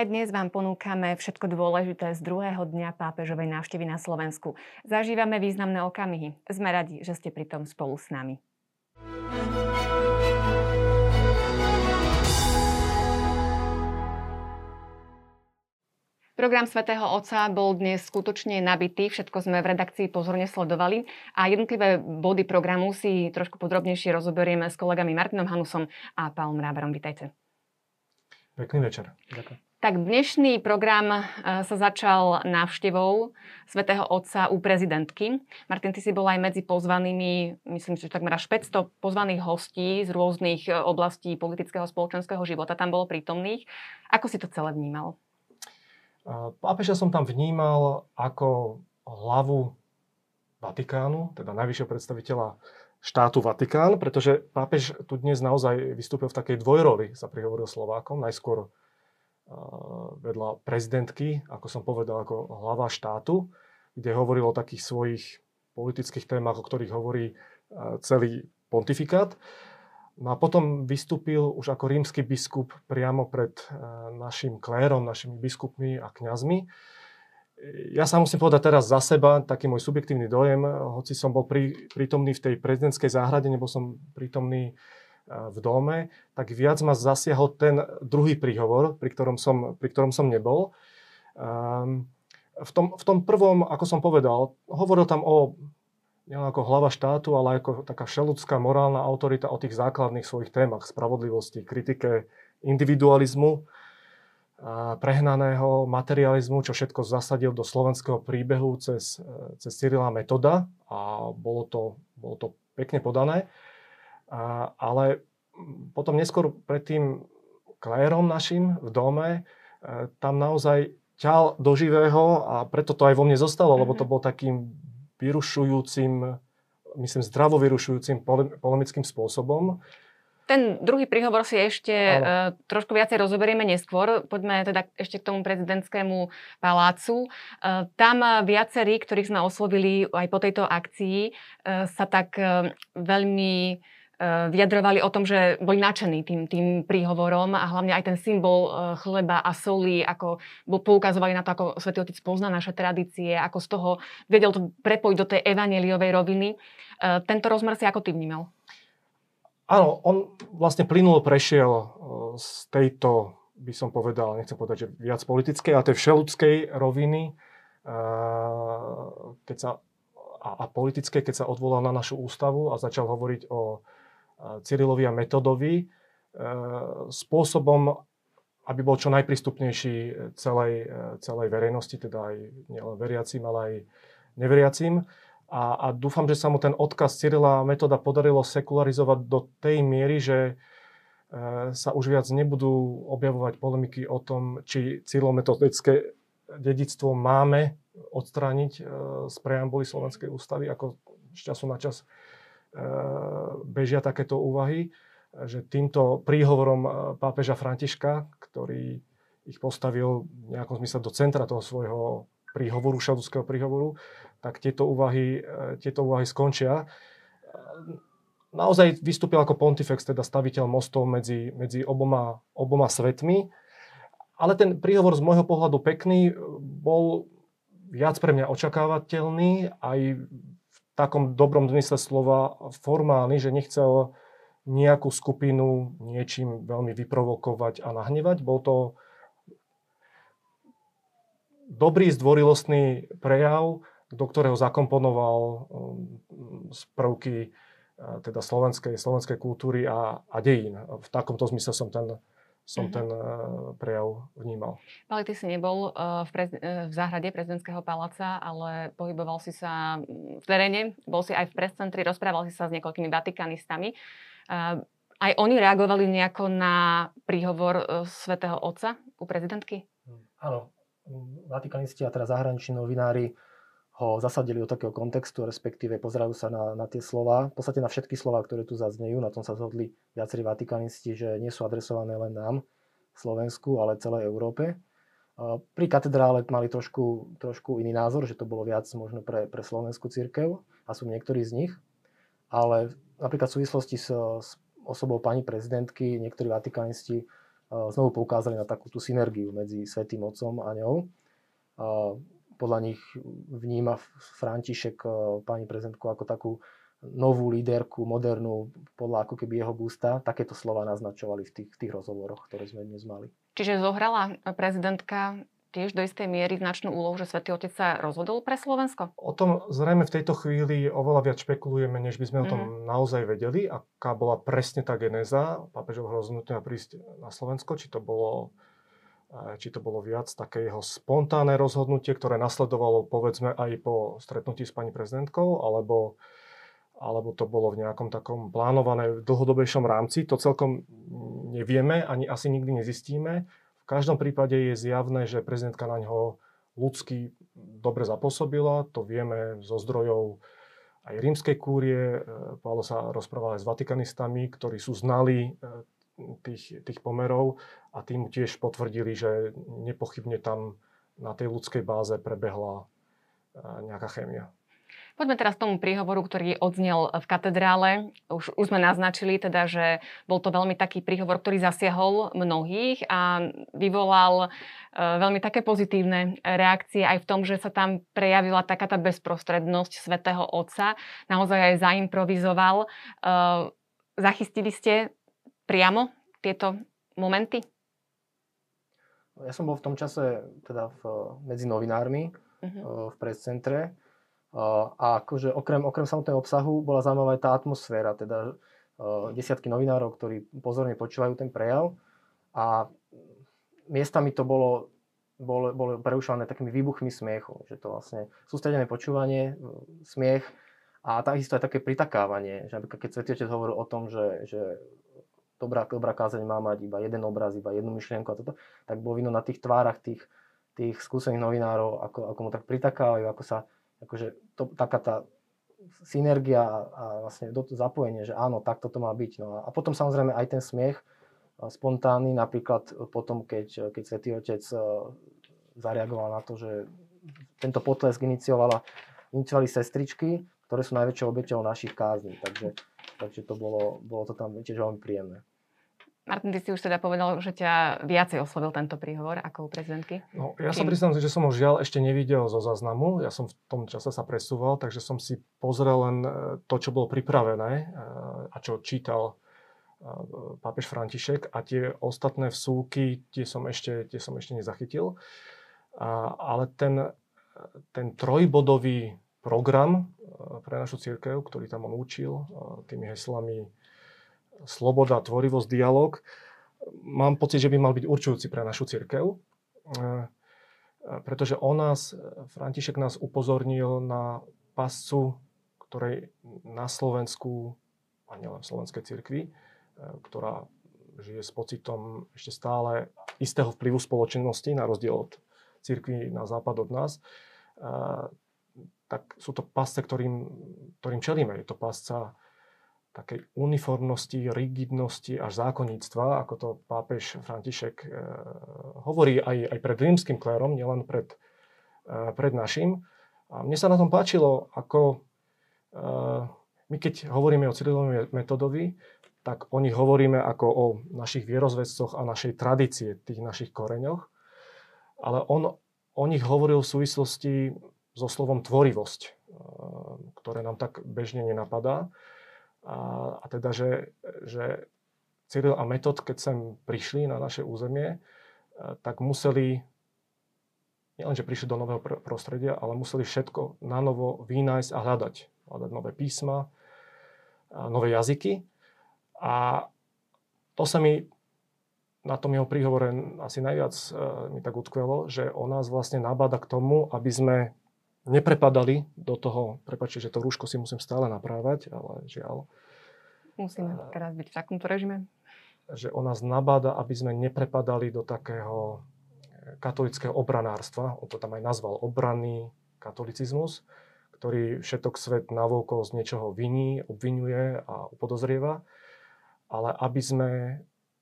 Aj dnes vám ponúkame všetko dôležité z druhého dňa pápežovej návštevy na Slovensku. Zažívame významné okamihy. Sme radi, že ste pri tom spolu s nami. Program Svetého Otca bol dnes skutočne nabitý, všetko sme v redakcii pozorne sledovali a jednotlivé body programu si trošku podrobnejšie rozoberieme s kolegami Martinom Hanusom a Pálom Ráberom. Vítajte. Pekný večer. Ďakujem. Tak dnešný program e, sa začal návštevou svätého Otca u prezidentky. Martin, ty si bol aj medzi pozvanými, myslím si, že takmer až 500 pozvaných hostí z rôznych e, oblastí politického spoločenského života tam bolo prítomných. Ako si to celé vnímal? Pápeža som tam vnímal ako hlavu Vatikánu, teda najvyššieho predstaviteľa štátu Vatikán, pretože pápež tu dnes naozaj vystúpil v takej dvojroli, sa prihovoril Slovákom. Najskôr vedľa prezidentky, ako som povedal, ako hlava štátu, kde hovoril o takých svojich politických témach, o ktorých hovorí celý pontifikát. No a potom vystúpil už ako rímsky biskup priamo pred našim klérom, našimi biskupmi a kňazmi. Ja sa musím povedať teraz za seba, taký môj subjektívny dojem, hoci som bol prítomný v tej prezidentskej záhrade, nebol som prítomný v dome, tak viac ma zasiahol ten druhý príhovor, pri ktorom som, pri ktorom som nebol. Um, v tom, v tom prvom, ako som povedal, hovoril tam o nielen ako hlava štátu, ale ako taká všeludská morálna autorita o tých základných svojich témach, spravodlivosti, kritike individualizmu, a prehnaného materializmu, čo všetko zasadil do slovenského príbehu cez, cez Cyrila Metoda a bolo to, bolo to pekne podané. A, ale potom neskôr pred tým klérom našim v dome, e, tam naozaj ťal do živého a preto to aj vo mne zostalo, lebo to mhm. bol takým vyrušujúcim, myslím, zdravo vyrušujúcim polemickým spôsobom. Ten druhý príhovor si ešte uh, trošku viacej rozoberieme neskôr. Poďme teda ešte k tomu prezidentskému palácu. Uh, tam viacerí, ktorých sme oslovili aj po tejto akcii, uh, sa tak uh, veľmi Eh, vyjadrovali o tom, že boli nadšení tým, tým príhovorom a hlavne aj ten symbol eh, chleba a soli, ako poukazovali na to, ako Svetý Otec pozná naše tradície, ako z toho vedel to prepojiť do tej evaneliovej roviny. Eh, tento rozmer si ako ty vnímal? Áno, on vlastne plynulo prešiel z tejto, by som povedal, nechcem povedať, že viac politickej, ale tej všeludskej roviny, keď sa, a, a politické, keď sa odvolal na našu ústavu a začal hovoriť o Cyrilovi a Metodovi e, spôsobom, aby bol čo najprístupnejší celej, e, celej verejnosti, teda aj nielen veriacim, ale aj neveriacim. A, a dúfam, že sa mu ten odkaz Cyrila a Metoda podarilo sekularizovať do tej miery, že e, sa už viac nebudú objavovať polemiky o tom, či cyrilometodické dedictvo máme odstrániť z preambuly Slovenskej ústavy, ako z času na čas bežia takéto úvahy, že týmto príhovorom eh, pápeža Františka, ktorý ich postavil v nejakom zmysle do centra toho svojho príhovoru, šaduského príhovoru, tak tieto úvahy, eh, tieto úvahy skončia. Naozaj vystúpil ako pontifex, teda staviteľ mostov medzi, medzi oboma, oboma svetmi. Ale ten príhovor z môjho pohľadu pekný bol viac pre mňa očakávateľný, aj takom dobrom zmysle slova formálny, že nechcel nejakú skupinu niečím veľmi vyprovokovať a nahnevať. Bol to dobrý, zdvorilostný prejav, do ktorého zakomponoval um, prvky teda slovenskej, slovenskej kultúry a, a dejín. V takomto zmysle som ten som mm-hmm. ten uh, prejav vnímal. Ale ty si nebol uh, v, prez- uh, v záhrade prezidentského paláca, ale pohyboval si sa mm, v teréne, bol si aj v prescentri, rozprával si sa s niekoľkými vatikanistami. Aj oni reagovali nejako na príhovor svätého Otca u prezidentky? Hm, áno. Vatikanisti a teda zahraniční novinári ho zasadili do takého kontextu, respektíve pozerajú sa na, na tie slova, v podstate na všetky slova, ktoré tu zaznejú, na tom sa zhodli viacerí vatikanisti, že nie sú adresované len nám, Slovensku, ale celej Európe. Pri katedrále mali trošku, trošku iný názor, že to bolo viac možno pre, pre slovenskú církev a sú niektorí z nich. Ale napríklad v súvislosti s, s osobou pani prezidentky niektorí vatikanisti znovu poukázali na takú tú synergiu medzi Svetým Otcom a ňou. Podľa nich vníma František pani prezidentku ako takú novú líderku, modernú, podľa ako keby jeho gusta. Takéto slova naznačovali v tých, tých rozhovoroch, ktoré sme dnes mali. Čiže zohrala prezidentka tiež do istej miery značnú úlohu, že Svetý Otec sa rozhodol pre Slovensko? O tom zrejme v tejto chvíli oveľa viac špekulujeme, než by sme mm. o tom mhm. naozaj vedeli, aká bola presne tá genéza pápežovho rozhodnutia prísť na Slovensko, či to bolo eh, či to bolo viac také jeho spontánne rozhodnutie, ktoré nasledovalo povedzme aj po stretnutí s pani prezidentkou, alebo, alebo to bolo v nejakom takom plánované dlhodobejšom rámci. To celkom nevieme, ani asi nikdy nezistíme každom prípade je zjavné, že prezidentka na ňo ľudsky dobre zapôsobila. To vieme zo zdrojov aj rímskej kúrie. E, Paolo sa rozprával aj s vatikanistami, ktorí sú znali e, tých, tých pomerov a tým tiež potvrdili, že nepochybne tam na tej ľudskej báze prebehla e, nejaká chémia. Poďme teraz k tomu príhovoru, ktorý odznel v katedrále. Už, už sme naznačili teda, že bol to veľmi taký príhovor, ktorý zasiahol mnohých a vyvolal e, veľmi také pozitívne reakcie aj v tom, že sa tam prejavila taká tá bezprostrednosť svätého Otca. Naozaj aj zaimprovizoval. E, zachytili ste priamo tieto momenty? Ja som bol v tom čase teda v, medzi novinármi uh-huh. v prescentre a akože okrem, okrem samotného obsahu bola zaujímavá aj tá atmosféra, teda desiatky novinárov, ktorí pozorne počúvajú ten prejav a miestami to bolo, bolo, bolo prerušované takými výbuchmi smiechu, že to vlastne sústredené počúvanie, smiech a takisto aj také pritakávanie, že napríklad keď Svetý Otec hovoril o tom, že, že dobrá, dobrá kázeň má mať iba jeden obraz, iba jednu myšlienku a toto, tak bolo vidno na tých tvárach tých, tých skúsených novinárov, ako, ako mu tak pritakávajú, ako sa akože to, taká tá synergia a vlastne do, zapojenie, že áno, takto to má byť. No a, a potom samozrejme aj ten smiech spontánny, napríklad potom, keď, keď Svetý Otec zareagoval na to, že tento potlesk iniciovala, iniciovali sestričky, ktoré sú najväčšou obeťou našich kázní. Takže, takže to bolo, bolo to tam tiež veľmi príjemné. Martin, ty si už teda povedal, že ťa viacej oslovil tento príhovor ako u prezidentky. No, ja sa priznám, že som ho žiaľ ešte nevidel zo záznamu. Ja som v tom čase sa presúval, takže som si pozrel len e, to, čo bolo pripravené e, a čo čítal e, pápež František a tie ostatné vsúky, tie som ešte, tie som ešte nezachytil. A, ale ten, ten trojbodový program pre našu církev, ktorý tam on učil tými heslami sloboda, tvorivosť, dialog, mám pocit, že by mal byť určujúci pre našu církev, e, pretože on nás, František nás upozornil na pascu, ktorej na Slovensku, a nielen v slovenskej cirkvi, e, ktorá žije s pocitom ešte stále istého vplyvu spoločnosti, na rozdiel od cirkvi na západ od nás, e, tak sú to pasce, ktorým, ktorým čelíme. Je to pasca takej uniformnosti, rigidnosti až zákonníctva, ako to pápež František e, hovorí aj, aj pred rímským klérom, nielen pred, e, pred našim. A mne sa na tom páčilo, ako e, my keď hovoríme o Cyrilovi metodovi, tak o nich hovoríme ako o našich vierozvedcoch a našej tradície, tých našich koreňoch. Ale on o nich hovoril v súvislosti so slovom tvorivosť, e, ktoré nám tak bežne nenapadá. A, a teda, že, že Cyril a Metod, keď sem prišli na naše územie, e, tak museli, nielenže prišli do nového prostredia, ale museli všetko na novo vynájsť a hľadať. Hľadať nové písma, nové jazyky. A to sa mi na tom jeho príhovore asi najviac e, mi tak utkvelo, že on nás vlastne nabáda k tomu, aby sme neprepadali do toho, prepáčte, že to rúško si musím stále naprávať, ale žiaľ. Musíme teraz byť v takomto režime. Že on nás nabáda, aby sme neprepadali do takého eh, katolického obranárstva. On to tam aj nazval obranný katolicizmus, ktorý všetok svet navôkol z niečoho viní, obvinuje a upodozrieva. Ale aby sme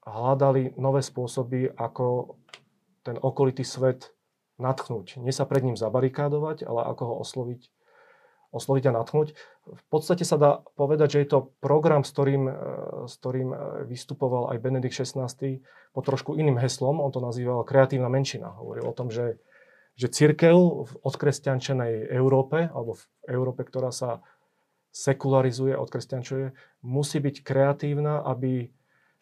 hľadali nové spôsoby, ako ten okolitý svet natchnúť. Nie sa pred ním zabarikádovať, ale ako ho osloviť osloviť a natchnúť. V podstate sa dá povedať, že je to program, s ktorým, e, s ktorým e, vystupoval aj Benedikt XVI pod trošku iným heslom. On to nazýval kreatívna menšina. Hovoril o tom, že, že církev v odkresťančenej Európe, alebo v Európe, ktorá sa sekularizuje, odkresťančuje, musí byť kreatívna, aby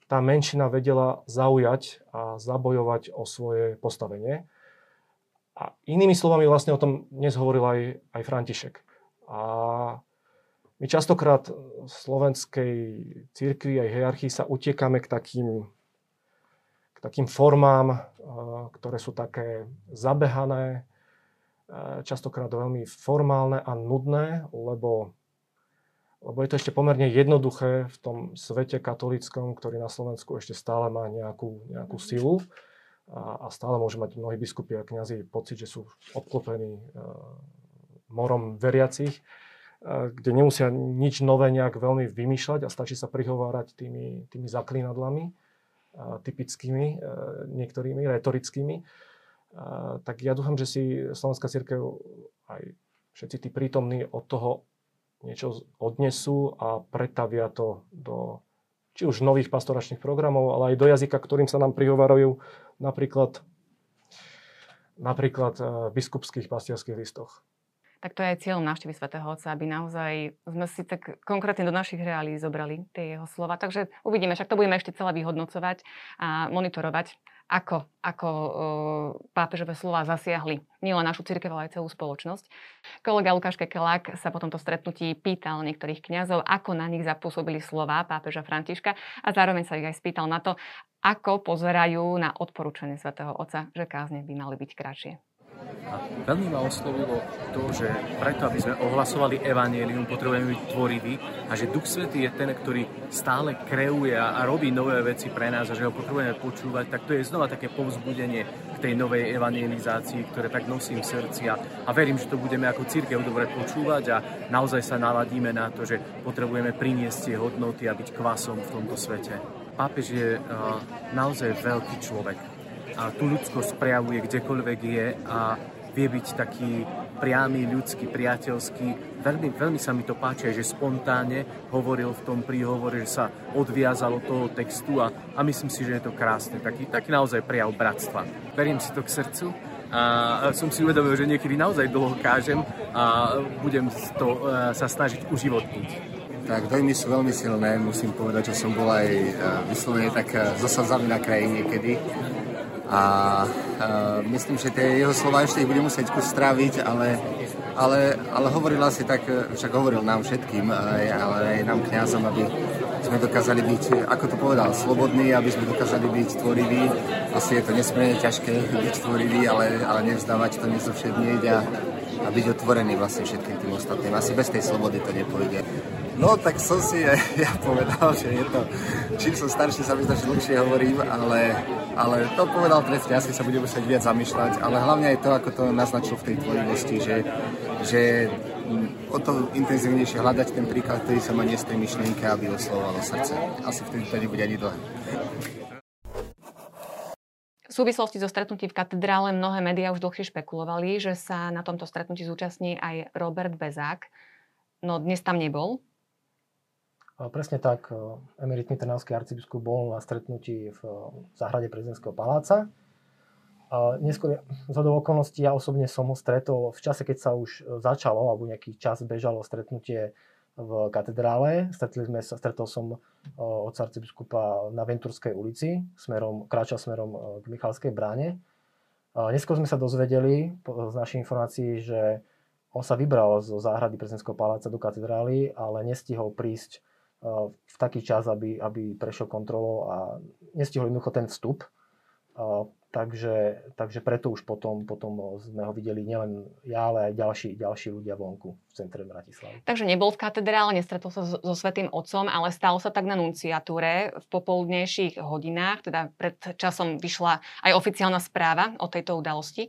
tá menšina vedela zaujať a zabojovať o svoje postavenie. A inými slovami vlastne o tom dnes hovoril aj, aj František. A my častokrát v slovenskej církvi aj hierarchii sa utiekame k takým, k takým formám, ktoré sú také zabehané, častokrát veľmi formálne a nudné, lebo, lebo je to ešte pomerne jednoduché v tom svete katolickom, ktorý na Slovensku ešte stále má nejakú, nejakú silu a, stále môže mať mnohí biskupy a kniazy pocit, že sú obklopení morom veriacich, kde nemusia nič nové nejak veľmi vymýšľať a stačí sa prihovárať tými, tými zaklinadlami typickými, niektorými retorickými. Tak ja dúfam, že si Slovenská církev aj všetci tí prítomní od toho niečo odnesú a pretavia to do či už nových pastoračných programov, ale aj do jazyka, ktorým sa nám prihovárajú napríklad, napríklad v biskupských pastierských listoch tak to je aj cieľom návštevy svätého Otca, aby naozaj sme si tak konkrétne do našich reálí zobrali tie jeho slova. Takže uvidíme, však to budeme ešte celé vyhodnocovať a monitorovať, ako, ako uh, pápežové slova zasiahli nielen našu církev, ale aj celú spoločnosť. Kolega Lukáš Kekelák sa po tomto stretnutí pýtal niektorých kňazov, ako na nich zapôsobili slova pápeža Františka a zároveň sa ich aj spýtal na to, ako pozerajú na odporúčanie svätého Otca, že kázne by mali byť kratšie. A veľmi ma oslovilo to, že preto, aby sme ohlasovali evanielium, potrebujeme byť tvoriví a že Duch Svetý je ten, ktorý stále kreuje a robí nové veci pre nás a že ho potrebujeme počúvať, tak to je znova také povzbudenie k tej novej evangelizácii, ktoré tak nosím v srdci a, a verím, že to budeme ako církev dobre počúvať a naozaj sa naladíme na to, že potrebujeme priniesť tie hodnoty a byť kvasom v tomto svete. Pápež je uh, naozaj veľký človek a tú ľudskosť prejavuje kdekoľvek je a vie byť taký priamy, ľudský, priateľský. Veľmi, veľmi sa mi to páči, že spontánne hovoril v tom príhovore, že sa odviazal od toho textu a, a myslím si, že je to krásne. Taký, taký naozaj prejav bratstva. Verím si to k srdcu a som si uvedomil, že niekedy naozaj dlho kážem a budem to e, sa snažiť uživotniť. Tak dojmy sú veľmi silné, musím povedať, že som bol aj e, vyslovene tak e, zosadzami na kraji niekedy a uh, myslím, že tie jeho slova ešte ich bude musieť kus stráviť, ale, ale, ale hovoril asi tak, však hovoril nám všetkým, aj, ale aj nám kňazom, aby sme dokázali byť, ako to povedal, slobodní, aby sme dokázali byť tvoriví. Asi je to nesmierne ťažké byť tvorivý, ale, ale nevzdávať to, nezovšednieť a, a byť otvorený vlastne všetkým tým ostatným. Asi bez tej slobody to nepôjde. No, tak som si aj ja povedal, že je to, čím som starší, sa mi že dlhšie hovorím, ale, ale to povedal presne, asi sa bude musieť viac zamýšľať, ale hlavne aj to, ako to naznačil v tej tvorivosti, že, že o to intenzívnejšie hľadať ten príklad, ktorý sa má nie z tej myšlienky, aby oslovovalo srdce. Asi vtedy to nebude ani dlhé. V súvislosti so stretnutím v katedrále mnohé médiá už dlhšie špekulovali, že sa na tomto stretnutí zúčastní aj Robert Bezák. No dnes tam nebol, Presne tak, e, emeritný trnavský arcibiskup bol na stretnutí v záhrade prezidentského paláca. A neskôr, z okolností, ja osobne som ho stretol v čase, keď sa už začalo, alebo nejaký čas bežalo stretnutie v katedrále. Stretli sme sa, stretol som e, od arcibiskupa na Venturskej ulici, smerom, kráčal smerom e, k Michalskej bráne. Neskôr sme sa dozvedeli z našich informácií, že on sa vybral zo záhrady prezidentského paláca do katedrály, ale nestihol prísť v taký čas, aby, aby prešiel kontrolou a nestihol jednoducho ten vstup. Takže, takže preto už potom, potom sme ho videli nielen ja, ale aj ďalší, ďalší ľudia vonku v centre Bratislavy. Takže nebol v katedrále, nestretol sa so Svetým Otcom, ale stalo sa tak na nunciatúre v popoludnejších hodinách, teda pred časom vyšla aj oficiálna správa o tejto udalosti.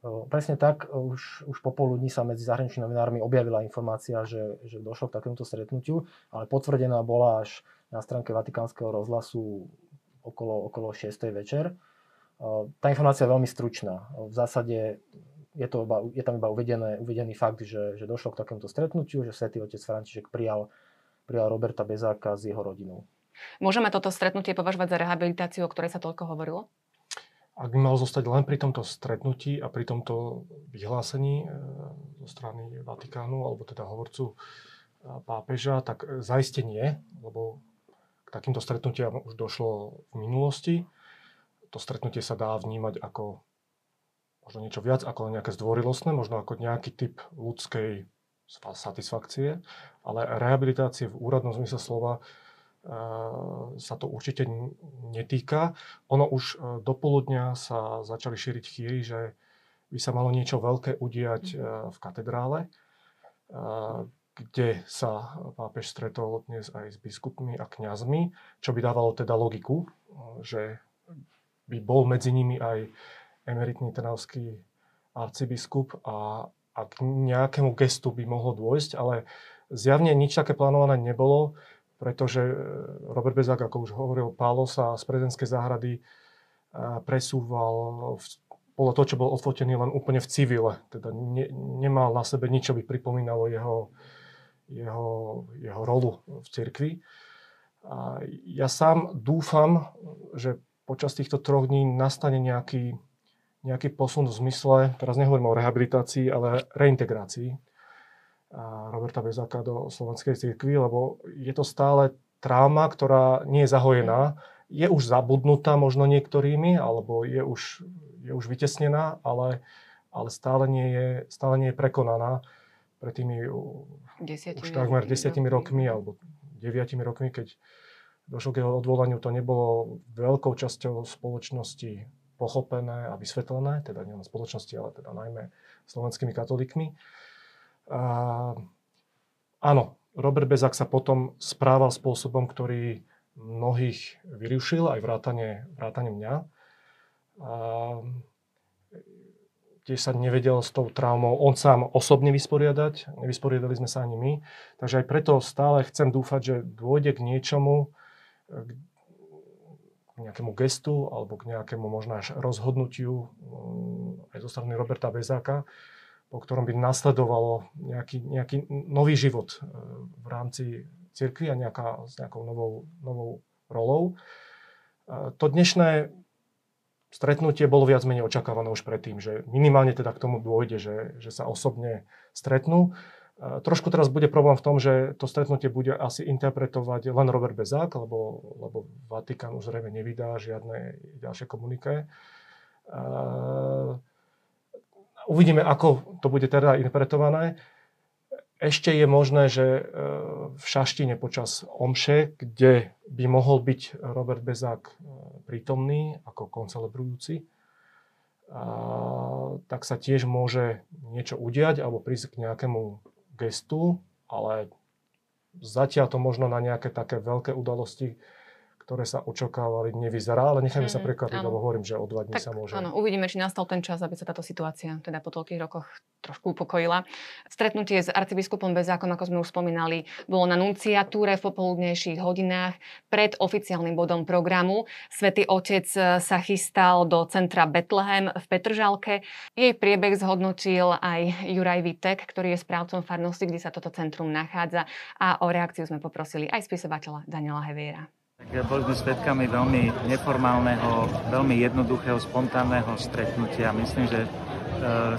Presne tak, už, už popoludní sa medzi zahraničnými novinármi objavila informácia, že, že došlo k takémuto stretnutiu, ale potvrdená bola až na stránke Vatikánskeho rozhlasu okolo, okolo 6. večer. Tá informácia je veľmi stručná. V zásade je, to iba, je tam iba uvedené, uvedený fakt, že, že došlo k takémuto stretnutiu, že svätý otec František prijal, prijal Roberta Bezáka s jeho rodinou. Môžeme toto stretnutie považovať za rehabilitáciu, o ktorej sa toľko hovorilo? Ak mal zostať len pri tomto stretnutí a pri tomto vyhlásení e, zo strany Vatikánu, alebo teda hovorcu e, pápeža, tak zaiste nie, lebo k takýmto stretnutiam už došlo v minulosti. To stretnutie sa dá vnímať ako možno niečo viac ako nejaké zdvorilostné, možno ako nejaký typ ľudskej satisfakcie, ale rehabilitácie v úradnom zmysle slova sa to určite netýka. Ono už e, do poludnia sa začali šíriť chýry, že by sa malo niečo veľké udiať e, v katedrále, e, kde sa pápež stretol dnes aj s biskupmi a kňazmi, čo by dávalo teda logiku, že by bol medzi nimi aj emeritný trnavský arcibiskup a, a k nejakému gestu by mohlo dôjsť, ale zjavne nič také plánované nebolo pretože e, Robert Bezák, ako už hovoril, Pálo sa z prezidentskej záhrady e, presúval v, podľa toho, čo bol odfotený len úplne v civile. Teda ne, nemal na sebe nič, čo by pripomínalo jeho, jeho, jeho rolu v cirkvi. A ja sám dúfam, že počas týchto troch dní nastane nejaký, nejaký posun v zmysle, teraz nehovorím o rehabilitácii, ale reintegrácii Roberta Bezáka do slovenskej cirkvi, lebo je to stále trauma, ktorá nie je zahojená. Je už zabudnutá možno niektorými, alebo je už, je už vytesnená, ale, ale stále, nie je, stále nie je prekonaná pred tými desiatimi už takmer desiatimi rokmi, alebo deviatimi rokmi, keď došlo k jeho odvolaniu, to nebolo veľkou časťou spoločnosti pochopené a vysvetlené, teda nielen spoločnosti, ale teda najmä slovenskými katolíkmi. Áno, Robert Bezak sa potom správal spôsobom, ktorý mnohých vyrušil, aj vrátane, vrátane mňa. A, tiež sa nevedel s tou traumou on sám osobne vysporiadať, nevysporiadali sme sa ani my. Takže aj preto stále chcem dúfať, že dôjde k niečomu, k nejakému gestu alebo k nejakému možno až rozhodnutiu mm, aj zo strany Roberta Bezáka, po ktorom by nasledovalo nejaký, nejaký nový život e, v rámci cirkvi a nejaká, s nejakou novou, novou rolou. E, to dnešné stretnutie bolo viac menej očakávané už predtým, že minimálne teda k tomu dôjde, že, že sa osobne stretnú. E, trošku teraz bude problém v tom, že to stretnutie bude asi interpretovať len Robert Bezák, lebo, lebo Vatikán už zrejme nevydá žiadne ďalšie komuniké. Uvidíme, ako to bude teda interpretované. Ešte je možné, že e, v Šaštine počas Omše, kde by mohol byť Robert Bezák e, prítomný ako koncelebrujúci, tak sa tiež môže niečo udiať alebo prísť k nejakému gestu, ale zatiaľ to možno na nejaké také veľké udalosti ktoré sa očakávali, nevyzerá, ale nechajme mm, sa prekvapiť, lebo hovorím, že o dva dní sa môže. Áno, uvidíme, či nastal ten čas, aby sa táto situácia teda po toľkých rokoch trošku upokojila. Stretnutie s arcibiskupom Bezákom, ako sme už spomínali, bolo na nunciatúre v popoludnejších hodinách pred oficiálnym bodom programu. Svetý otec sa chystal do centra Betlehem v Petržalke. Jej priebeh zhodnotil aj Juraj Vitek, ktorý je správcom farnosti, kde sa toto centrum nachádza a o reakciu sme poprosili aj spisovateľa Daniela Heviera. Tak boli sme svetkami veľmi neformálneho, veľmi jednoduchého, spontánneho stretnutia. Myslím, že e,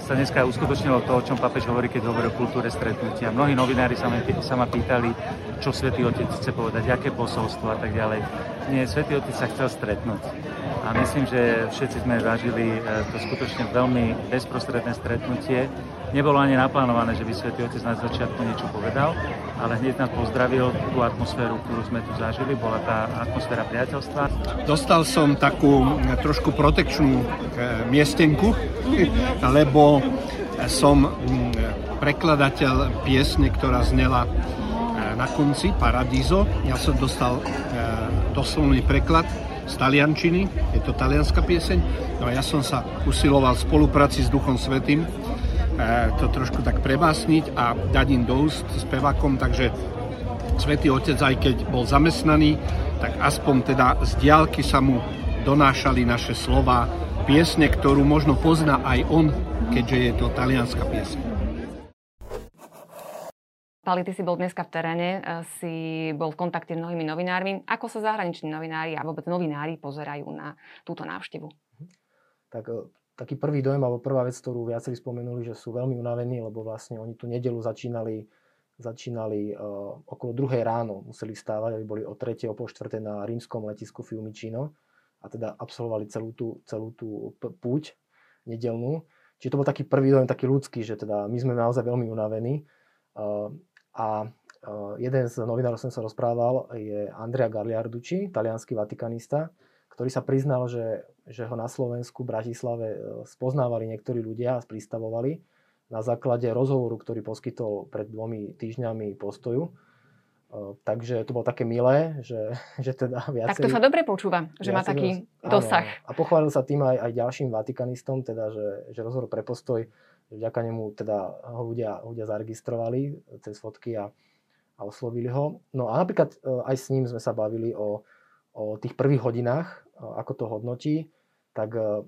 sa dneska uskutočnilo to, o čom papež hovorí, keď hovorí o kultúre stretnutia. Mnohí novinári sa ma, sa ma pýtali, čo Svetý Otec chce povedať, aké posolstvo a tak ďalej. Nie, Svetý Otec sa chcel stretnúť. A myslím, že všetci sme zažili e, to skutočne veľmi bezprostredné stretnutie. Nebolo ani naplánované, že by Svetý Otec na začiatku niečo povedal, ale hneď nás pozdravil tú atmosféru, ktorú sme tu zažili. Bola tá atmosféra priateľstva. Dostal som takú trošku protekčnú e, miestenku, lebo som prekladateľ piesne, ktorá znela e, na konci, Paradiso. Ja som dostal e, doslovný preklad z taliančiny, je to talianská pieseň. No a ja som sa usiloval v spolupráci s Duchom Svetým to trošku tak prebásniť a dať im do úst spevakom, takže Svetý Otec, aj keď bol zamestnaný, tak aspoň teda z diálky sa mu donášali naše slova, piesne, ktorú možno pozná aj on, keďže je to talianská piesne. Pali, ty si bol dneska v teréne, e, si bol v kontakte s mnohými novinármi. Ako sa zahraniční novinári a vôbec novinári pozerajú na túto návštevu? Tak e, taký prvý dojem, alebo prvá vec, ktorú viacerí spomenuli, že sú veľmi unavení, lebo vlastne oni tú nedelu začínali, začínali uh, okolo druhej ráno, museli stávať, aby boli o 3. o pol 4. na rímskom letisku Fiumicino a teda absolvovali celú tú, celú tú púť nedelnú. Čiže to bol taký prvý dojem, taký ľudský, že teda my sme naozaj veľmi unavení. Uh, a uh, jeden z novinárov som sa rozprával je Andrea Gagliarducci, talianský vatikanista, ktorý sa priznal, že, že ho na Slovensku, v Bratislave e, spoznávali niektorí ľudia a pristavovali na základe rozhovoru, ktorý poskytol pred dvomi týždňami postoju. E, takže to bolo také milé, že, že teda viacerí... Tak to sa dobre počúva, že má taký dosah. Áno, a pochválil sa tým aj, aj ďalším vatikanistom, teda, že, že rozhovor pre postoj, že vďaka nemu teda ho ľudia, ľudia zaregistrovali cez fotky a, a oslovili ho. No a napríklad e, aj s ním sme sa bavili o, o tých prvých hodinách, ako to hodnotí, tak e,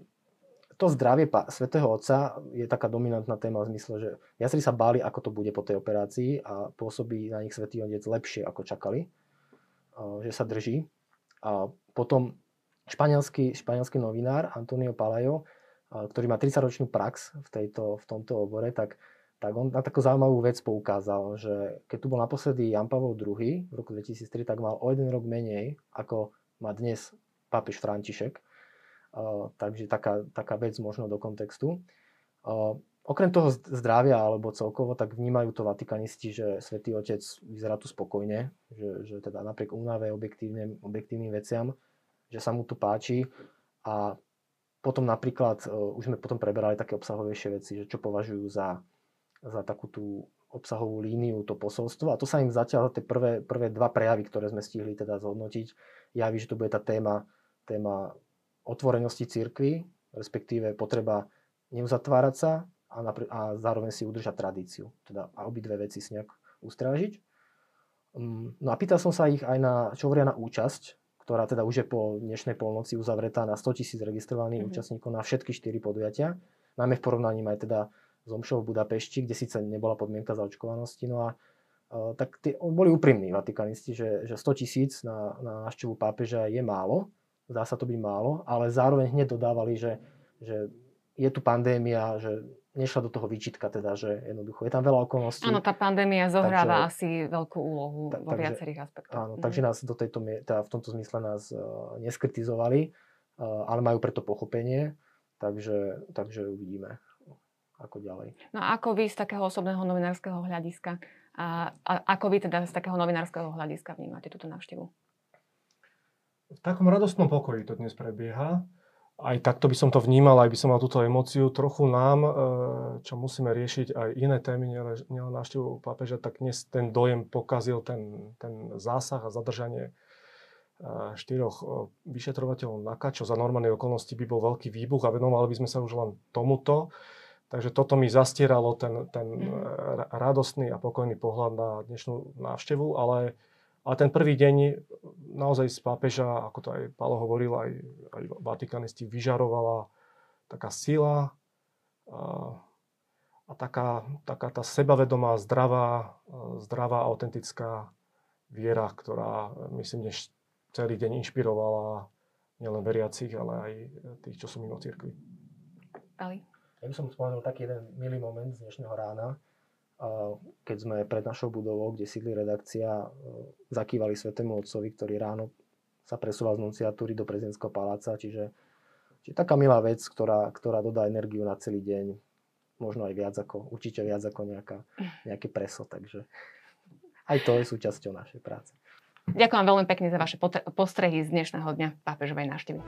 to zdravie svätého Otca je taká dominantná téma v zmysle, že viacerí sa báli, ako to bude po tej operácii a pôsobí na nich svätý Otec lepšie, ako čakali, že sa drží. A potom španielský, španielský novinár Antonio Palayo, e, ktorý má 30-ročnú prax v, tejto, v tomto obore, tak tak on na takú zaujímavú vec poukázal, že keď tu bol naposledy Jan Pavel II v roku 2003, tak mal o jeden rok menej, ako má dnes pápež František. Takže taká, taká vec možno do kontextu. Okrem toho zdravia alebo celkovo, tak vnímajú to vatikanisti, že svätý Otec vyzerá tu spokojne, že, že teda napriek únave objektívnym, objektívnym veciam, že sa mu tu páči. A potom napríklad, už sme potom preberali také obsahovejšie veci, že čo považujú za za takú tú obsahovú líniu, to posolstvo. A to sa im zatiaľ tie prvé, prvé dva prejavy, ktoré sme stihli teda zhodnotiť, javí, že to bude tá téma, téma otvorenosti cirkvy, respektíve potreba neuzatvárať sa a, napr- a zároveň si udržať tradíciu. Teda a obidve veci si nejak ustrážiť. Mm, no a pýtal som sa ich aj na, čo hovoria na účasť, ktorá teda už je po dnešnej polnoci uzavretá na 100 tisíc registrovaných mm-hmm. účastníkov na všetky štyri podujatia. Najmä v porovnaní aj teda zomšou v Budapešti, kde síce nebola podmienka zaočkovanosti. No a uh, tak tí, boli úprimní vatikanisti, že, že 100 tisíc na, na návštevu pápeža je málo, zdá sa to byť málo, ale zároveň hneď dodávali, že, že je tu pandémia, že nešla do toho výčitka, teda, že jednoducho je tam veľa okolností. Áno, tá pandémia zohráva takže, asi veľkú úlohu ta, vo takže, viacerých aspektoch. Áno, mhm. takže nás do tejto, teda v tomto zmysle nás uh, neskritizovali, uh, ale majú preto pochopenie, takže, takže uvidíme ako ďalej. No a ako vy z takého osobného novinárskeho hľadiska, a, a ako vy teda z takého novinárskeho hľadiska vnímate túto návštevu? V takom radostnom pokoji to dnes prebieha. Aj takto by som to vnímal, aj by som mal túto emóciu. Trochu nám, e, čo musíme riešiť aj iné témy, nielen návštevu pápeža, tak dnes ten dojem pokazil ten, ten zásah a zadržanie e, štyroch e, vyšetrovateľov NAKA, čo za normálnej okolnosti by bol veľký výbuch a venovali by sme sa už len tomuto. Takže toto mi zastieralo ten, ten mm. radostný a pokojný pohľad na dnešnú návštevu, ale, ale ten prvý deň naozaj z pápeža, ako to aj Paolo hovoril, aj, aj vatikanisti, vyžarovala taká sila a, a taká, taká tá sebavedomá, zdravá, zdravá, autentická viera, ktorá myslím, že celý deň inšpirovala nielen veriacich, ale aj tých, čo sú mimo cirkvi. Ali. Ja by som spomenul taký jeden milý moment z dnešného rána, keď sme pred našou budovou, kde sídli redakcia, zakývali Svetému Otcovi, ktorý ráno sa presúval z nunciatúry do prezidentského paláca, čiže, čiže taká milá vec, ktorá, ktorá dodá energiu na celý deň, možno aj viac ako, určite viac ako nejaká, nejaké preso, takže aj to je súčasťou našej práce. Ďakujem veľmi pekne za vaše postrehy z dnešného dňa pápežovej návštevy.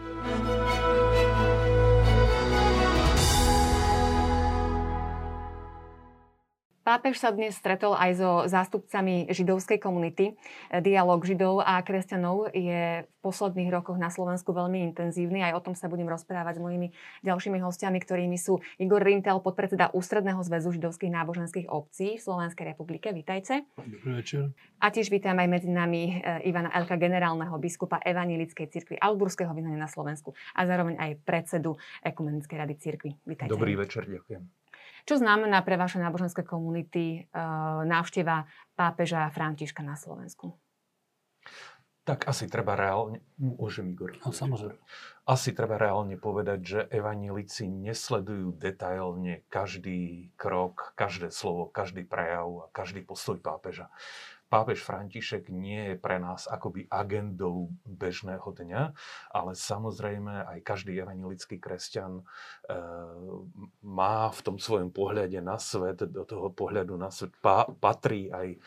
Pápež sa dnes stretol aj so zástupcami židovskej komunity. Dialóg židov a kresťanov je v posledných rokoch na Slovensku veľmi intenzívny. Aj o tom sa budem rozprávať s mojimi ďalšími hostiami, ktorými sú Igor Rintel, podpredseda Ústredného zväzu židovských náboženských obcí v Slovenskej republike. Vítajte. Dobrý večer. A tiež vítam aj medzi nami e, Ivana Elka, generálneho biskupa Evangelickej cirkvi Alburského vyznania na Slovensku a zároveň aj predsedu Ekumenickej rady cirkvi. Vítajte. Dobrý večer, ďakujem. Čo znamená pre vaše náboženské komunity uh, návšteva pápeža Františka na Slovensku? Tak asi treba reálne... Môžem, Igor? No, samozrejme. Asi treba reálne povedať, že evanílici nesledujú detailne každý krok, každé slovo, každý prejav a každý postoj pápeža pápež František nie je pre nás akoby agendou bežného dňa, ale samozrejme aj každý evanilický kresťan e, má v tom svojom pohľade na svet, do toho pohľadu na svet pa, patrí aj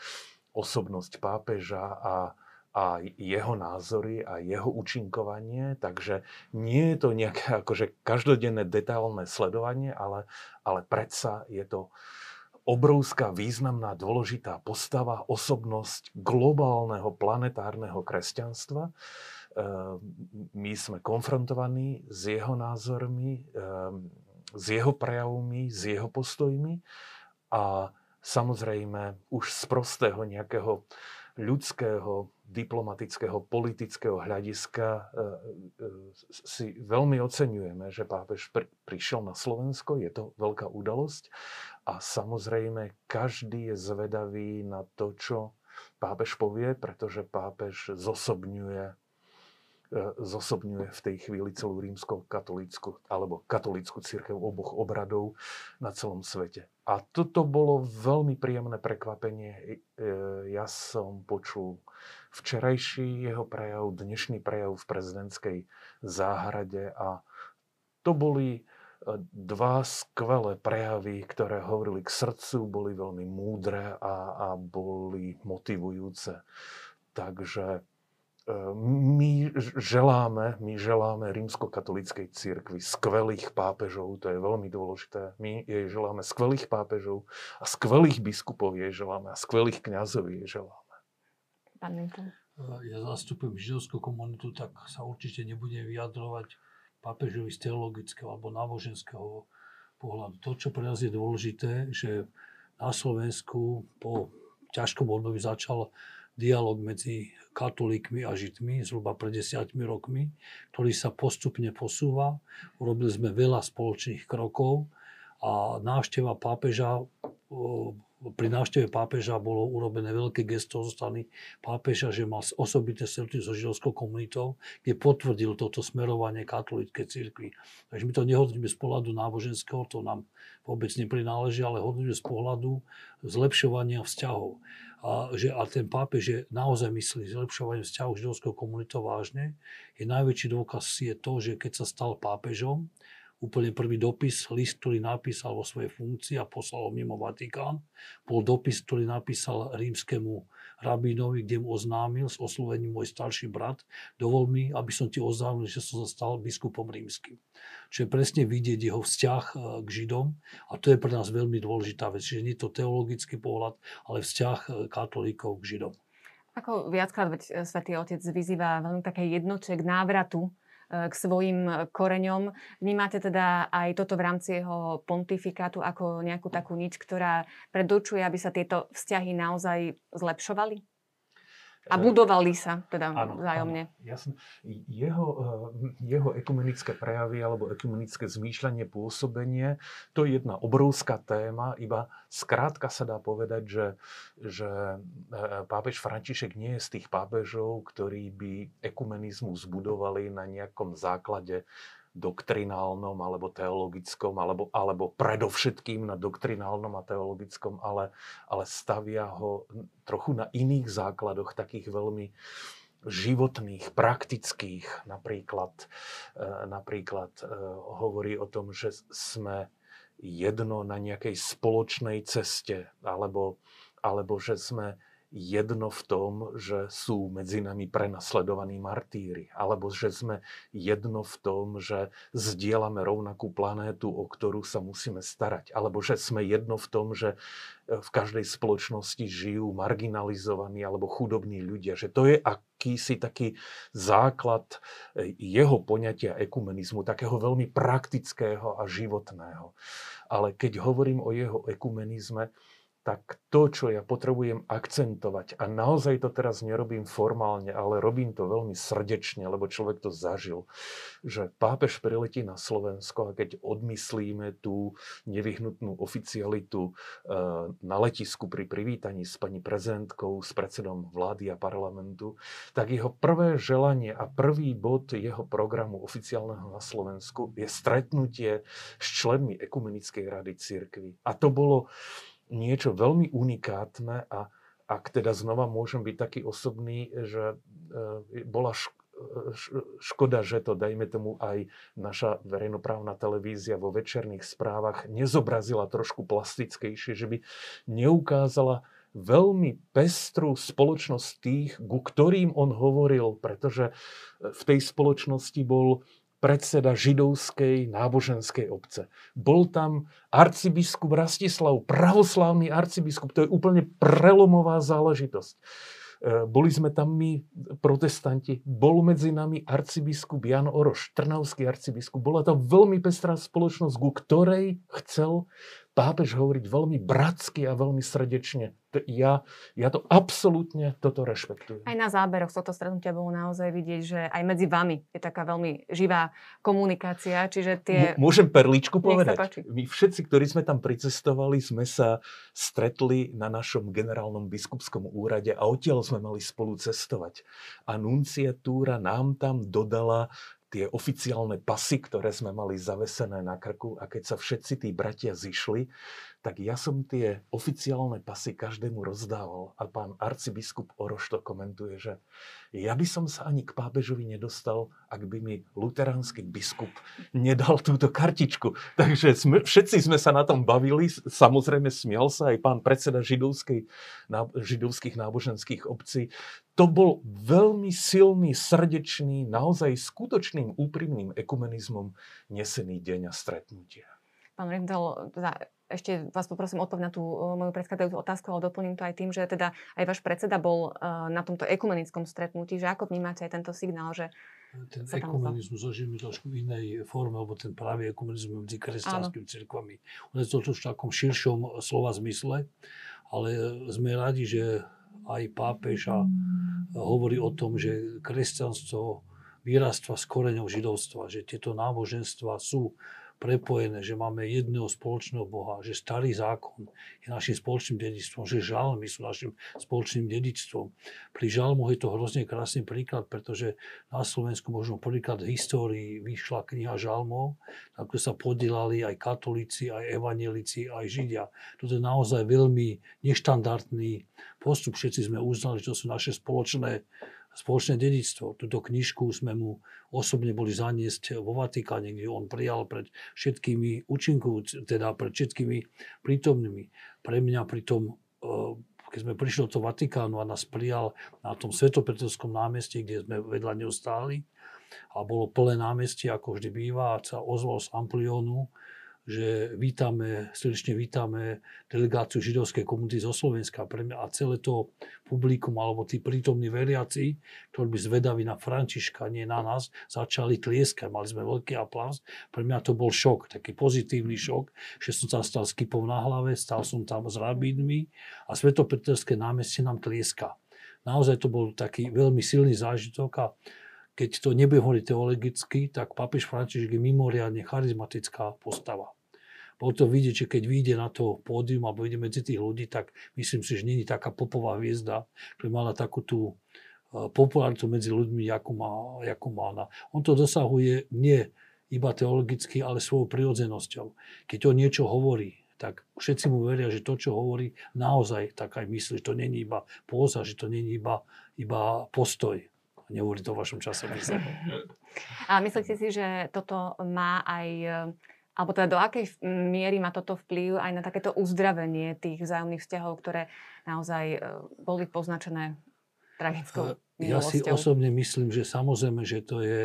osobnosť pápeža a a jeho názory a jeho účinkovanie, takže nie je to nejaké akože každodenné detailné sledovanie, ale, ale predsa je to obrovská, významná, dôležitá postava, osobnosť globálneho planetárneho kresťanstva. Ehm, my sme konfrontovaní s jeho názormi, ehm, s jeho prejavmi, s jeho postojmi a samozrejme už z prostého nejakého ľudského, diplomatického, politického hľadiska e, e, si veľmi oceňujeme, že pápež prišiel na Slovensko. Je to veľká udalosť. A samozrejme, každý je zvedavý na to, čo pápež povie, pretože pápež zosobňuje E, zosobňuje v tej chvíli celú rímsko-katolícku alebo katolícku církev oboch obradov na celom svete. A toto bolo veľmi príjemné prekvapenie. E, ja som počul včerajší jeho prejav, dnešný prejav v prezidentskej záhrade a to boli e, dva skvelé prejavy, ktoré hovorili k srdcu, boli veľmi múdre a, a boli motivujúce. Takže my želáme, my želáme rímskokatolíckej cirkvi skvelých pápežov, to je veľmi dôležité. My jej želáme skvelých pápežov a skvelých biskupov jej želáme a skvelých kňazov jej želáme. Pán Ja zastupujem židovskú komunitu, tak sa určite nebudem vyjadrovať pápežovi z teologického alebo náboženského pohľadu. To, čo pre nás je dôležité, že na Slovensku po ťažkom období začal dialog medzi katolíkmi a židmi zhruba pred desiatimi rokmi, ktorý sa postupne posúva. Urobili sme veľa spoločných krokov a návšteva pápeža pri návšteve pápeža bolo urobené veľké gesto zo strany pápeža, že mal osobitné stretnutie so židovskou komunitou, kde potvrdil toto smerovanie katolíckej cirkvi. Takže my to nehodníme z pohľadu náboženského, to nám vôbec neprináleží, ale hodníme z pohľadu zlepšovania vzťahov a, že, a ten pápež je naozaj myslí zlepšovanie vzťahov židovskou komunitou vážne, je najväčší dôkaz je to, že keď sa stal pápežom, úplne prvý dopis, list, ktorý napísal vo svojej funkcii a poslal ho mimo Vatikán, bol dopis, ktorý napísal rímskému rabínovi, kde mu oznámil s oslovením môj starší brat, dovol mi, aby som ti oznámil, že som sa stal biskupom rímskym. Čiže presne vidieť jeho vzťah e, k Židom a to je pre nás veľmi dôležitá vec. Čiže nie je to teologický pohľad, ale vzťah e, katolíkov k Židom. Ako viackrát veď e, Svetý Otec vyzýva veľmi také jednoček návratu k svojim koreňom. Vnímate teda aj toto v rámci jeho pontifikátu ako nejakú takú nič, ktorá predurčuje, aby sa tieto vzťahy naozaj zlepšovali? A budovali sa teda áno, vzájomne. Áno, jasne. Jeho, eh, jeho ekumenické prejavy alebo ekumenické zmýšľanie, pôsobenie, to je jedna obrovská téma. Iba skrátka sa dá povedať, že, že eh, pápež František nie je z tých pápežov, ktorí by ekumenizmus budovali na nejakom základe doktrinálnom alebo teologickom, alebo, alebo predovšetkým na doktrinálnom a teologickom, ale, ale stavia ho trochu na iných základoch, takých veľmi životných, praktických. Napríklad, e, napríklad e, hovorí o tom, že sme jedno na nejakej spoločnej ceste, alebo, alebo že sme jedno v tom, že sú medzi nami prenasledovaní martíri, alebo že sme jedno v tom, že zdieľame rovnakú planétu, o ktorú sa musíme starať, alebo že sme jedno v tom, že e, v každej spoločnosti žijú marginalizovaní alebo chudobní ľudia. Že to je akýsi taký základ e, jeho poňatia ekumenizmu, takého veľmi praktického a životného. Ale keď hovorím o jeho ekumenizme, tak to, čo ja potrebujem akcentovať, a naozaj to teraz nerobím formálne, ale robím to veľmi srdečne, lebo človek to zažil, že pápež priletí na Slovensko a keď odmyslíme tú nevyhnutnú oficialitu eh, na letisku pri privítaní s pani prezidentkou, s predsedom vlády a parlamentu, tak jeho prvé želanie a prvý bod jeho programu oficiálneho na Slovensku je stretnutie s členmi Ekumenickej rady církvy. A to bolo niečo veľmi unikátne a ak teda znova môžem byť taký osobný, že e, bola škoda, že to, dajme tomu, aj naša verejnoprávna televízia vo večerných správach nezobrazila trošku plastickejšie, že by neukázala veľmi pestrú spoločnosť tých, ku ktorým on hovoril, pretože v tej spoločnosti bol predseda židovskej náboženskej obce. Bol tam arcibiskup Rastislav, pravoslávny arcibiskup. To je úplne prelomová záležitosť. E, boli sme tam my, protestanti, bol medzi nami arcibiskup Jan Oroš, trnavský arcibiskup. Bola to veľmi pestrá spoločnosť, ku ktorej chcel pápež hovoriť veľmi bratsky a veľmi srdečne. Ja, ja to absolútne toto rešpektujem. Aj na záberoch z tohto stretnutia bolo naozaj vidieť, že aj medzi vami je taká veľmi živá komunikácia, čiže tie... M- môžem perličku povedať? My všetci, ktorí sme tam pricestovali, sme sa stretli na našom generálnom biskupskom úrade a odtiaľ sme mali spolu cestovať. A nunciatúra nám tam dodala tie oficiálne pasy, ktoré sme mali zavesené na krku a keď sa všetci tí bratia zišli, tak ja som tie oficiálne pasy každému rozdával a pán arcibiskup Oroš to komentuje, že ja by som sa ani k pápežovi nedostal, ak by mi luteránsky biskup nedal túto kartičku. Takže sme, všetci sme sa na tom bavili, samozrejme smial sa aj pán predseda židovskej, židovských náboženských obcí. To bol veľmi silný, srdečný, naozaj skutočným úprimným ekumenizmom nesený deň a stretnutia. Pán Rindel, ešte vás poprosím odpovedť na tú moju predchádzajúcu otázku, ale doplním to aj tým, že teda aj váš predseda bol na tomto ekumenickom stretnutí, že ako vnímate aj tento signál, že ten ekumenizmus zažijeme trošku v inej forme, alebo ten pravý ekumenizmus medzi kresťanskými cirkvami. On je to v takom širšom slova zmysle, ale sme radi, že aj pápež a hovorí o tom, že kresťanstvo vyrastva z koreňov židovstva, že tieto náboženstva sú prepojené, že máme jedného spoločného Boha, že starý zákon je našim spoločným dedičstvom, že žalmy sú našim spoločným dedičstvom. Pri žalmoch je to hrozne krásny príklad, pretože na Slovensku možno prvýkrát v histórii vyšla kniha žalmov, ktoré sa podielali aj katolíci, aj evanielici, aj židia. Toto je naozaj veľmi neštandardný postup. Všetci sme uznali, že to sú naše spoločné spoločné dedictvo. Túto knižku sme mu osobne boli zaniesť vo Vatikáne, kde on prijal pred všetkými účinkov, teda pred všetkými prítomnými. Pre mňa pritom, eh, keď sme prišli do Vatikánu a nás prijal na tom Svetopeterskom námestí, kde sme vedľa neho stáli, a bolo plné námestie, ako vždy býva, a sa ozval z Amplionu, že vítame, srdečne vítame delegáciu židovskej komunity zo Slovenska. Pre mňa a celé to publikum, alebo tí prítomní veriaci, ktorí by zvedaví na Františka, nie na nás, začali tlieskať. Mali sme veľký aplauz. Pre mňa to bol šok, taký pozitívny šok, že som sa stal s kypou na hlave, stal som tam s rabínmi a Svetopeterské námestie nám tlieska. Naozaj to bol taký veľmi silný zážitok a keď to nebude hovoriť teologicky, tak papež František je mimoriadne charizmatická postava to vidieť, že keď vyjde na to pódium alebo ide medzi tých ľudí, tak myslím si, že není taká popová hviezda, ktorá mala takú tú e, popularitu medzi ľuďmi, ako má, ako má ona. On to dosahuje nie iba teologicky, ale svojou prirodzenosťou. Keď on niečo hovorí, tak všetci mu veria, že to, čo hovorí, naozaj tak aj myslí, že to není iba póza, že to není iba, iba postoj. Nehovorí to v vašom čase. A myslíte si, že toto má aj alebo teda do akej miery má toto vplyv aj na takéto uzdravenie tých vzájomných vzťahov, ktoré naozaj e, boli poznačené tragickou Ja si osobne myslím, že samozrejme, že to je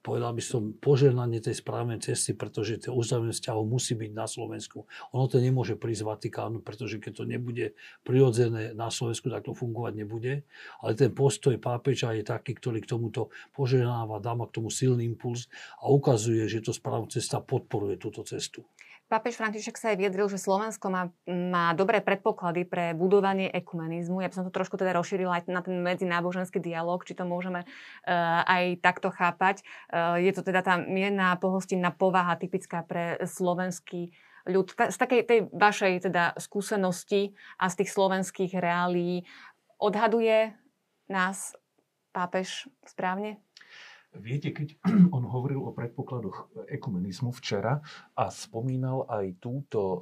povedal by som, požehnanie tej správnej cesty, pretože to uzdravenie vzťahov musí byť na Slovensku. Ono to nemôže prísť z Vatikánu, pretože keď to nebude prirodzené na Slovensku, tak to fungovať nebude. Ale ten postoj pápeža je taký, ktorý k tomuto požehnáva, dáma k tomu silný impuls a ukazuje, že to správna cesta podporuje túto cestu. Pápež František sa aj vyjadril, že Slovensko má, má dobré predpoklady pre budovanie ekumenizmu. Ja by som to trošku teda rozšírila aj na ten medzináboženský dialog, či to môžeme uh, aj takto chápať. Uh, je to teda tá mierna pohostinná povaha typická pre slovenský ľud. Z takej tej vašej teda skúsenosti a z tých slovenských reálií odhaduje nás pápež správne? Viete, keď on hovoril o predpokladoch ekumenizmu včera a spomínal aj túto uh,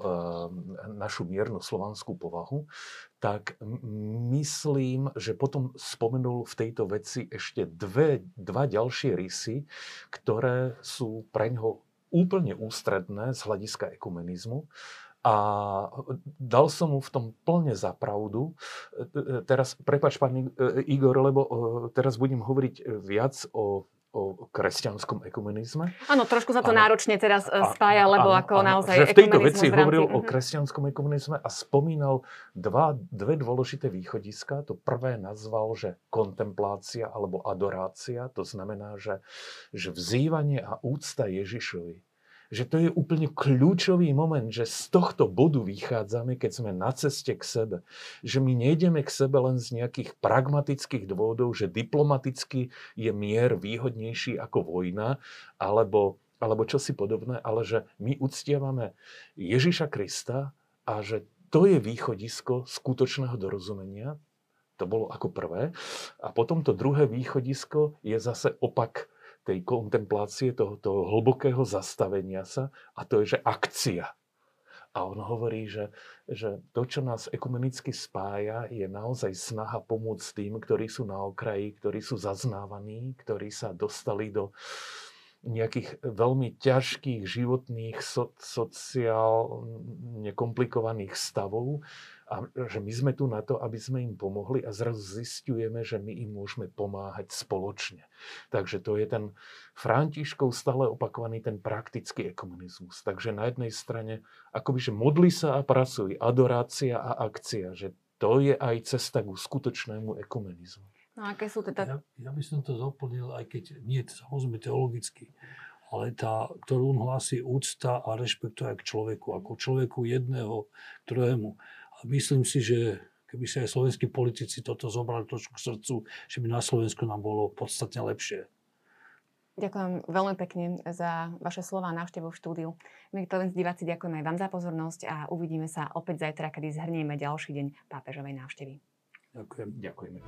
našu miernu slovanskú povahu, tak myslím, že potom spomenul v tejto veci ešte dve, dva ďalšie rysy, ktoré sú pre ňoho úplne ústredné z hľadiska ekumenizmu. A dal som mu v tom plne za pravdu. E, e, teraz, prepač, pán Igor, lebo teraz budem hovoriť viac o o kresťanskom ekumenizme. Áno, trošku sa to ale, náročne teraz e, spája, lebo áno, ako áno, naozaj že v tejto veci v rámci... hovoril o mhm. kresťanskom ekumenizme a spomínal dva, dve dôležité východiska. To prvé nazval, že kontemplácia alebo adorácia. To znamená, že, že vzývanie a úcta Ježišovi že to je úplne kľúčový moment, že z tohto bodu vychádzame, keď sme na ceste k sebe. Že my nejdeme k sebe len z nejakých pragmatických dôvodov, že diplomaticky je mier výhodnejší ako vojna, alebo, alebo čosi podobné, ale že my uctievame Ježiša Krista a že to je východisko skutočného dorozumenia. To bolo ako prvé. A potom to druhé východisko je zase opak tej kontemplácie, toho, toho hlbokého zastavenia sa a to je, že akcia. A on hovorí, že, že to, čo nás ekumenicky spája, je naozaj snaha pomôcť tým, ktorí sú na okraji, ktorí sú zaznávaní, ktorí sa dostali do nejakých veľmi ťažkých životných, so, sociálne komplikovaných stavov a že my sme tu na to, aby sme im pomohli a zrazu zistujeme, že my im môžeme pomáhať spoločne. Takže to je ten Františkov stále opakovaný ten praktický ekumenizmus. Takže na jednej strane akoby, že modli sa a pracuj, adorácia a akcia, že to je aj cesta k skutočnému ekumenizmu. No aké sú teda... Ja, ja by som to doplnil, aj keď nie samozrejme teologicky, ale tá, ktorú on hlási úcta a rešpektuje k človeku, ako človeku jedného, druhému. A myslím si, že keby sa aj slovenskí politici toto zobrali trošku k srdcu, že by na Slovensku nám bolo podstatne lepšie. Ďakujem veľmi pekne za vaše slova a návštevu v štúdiu. My televízni diváci ďakujeme aj vám za pozornosť a uvidíme sa opäť zajtra, kedy zhrnieme ďalší deň pápežovej návštevy. Ďakujem. Ďakujeme.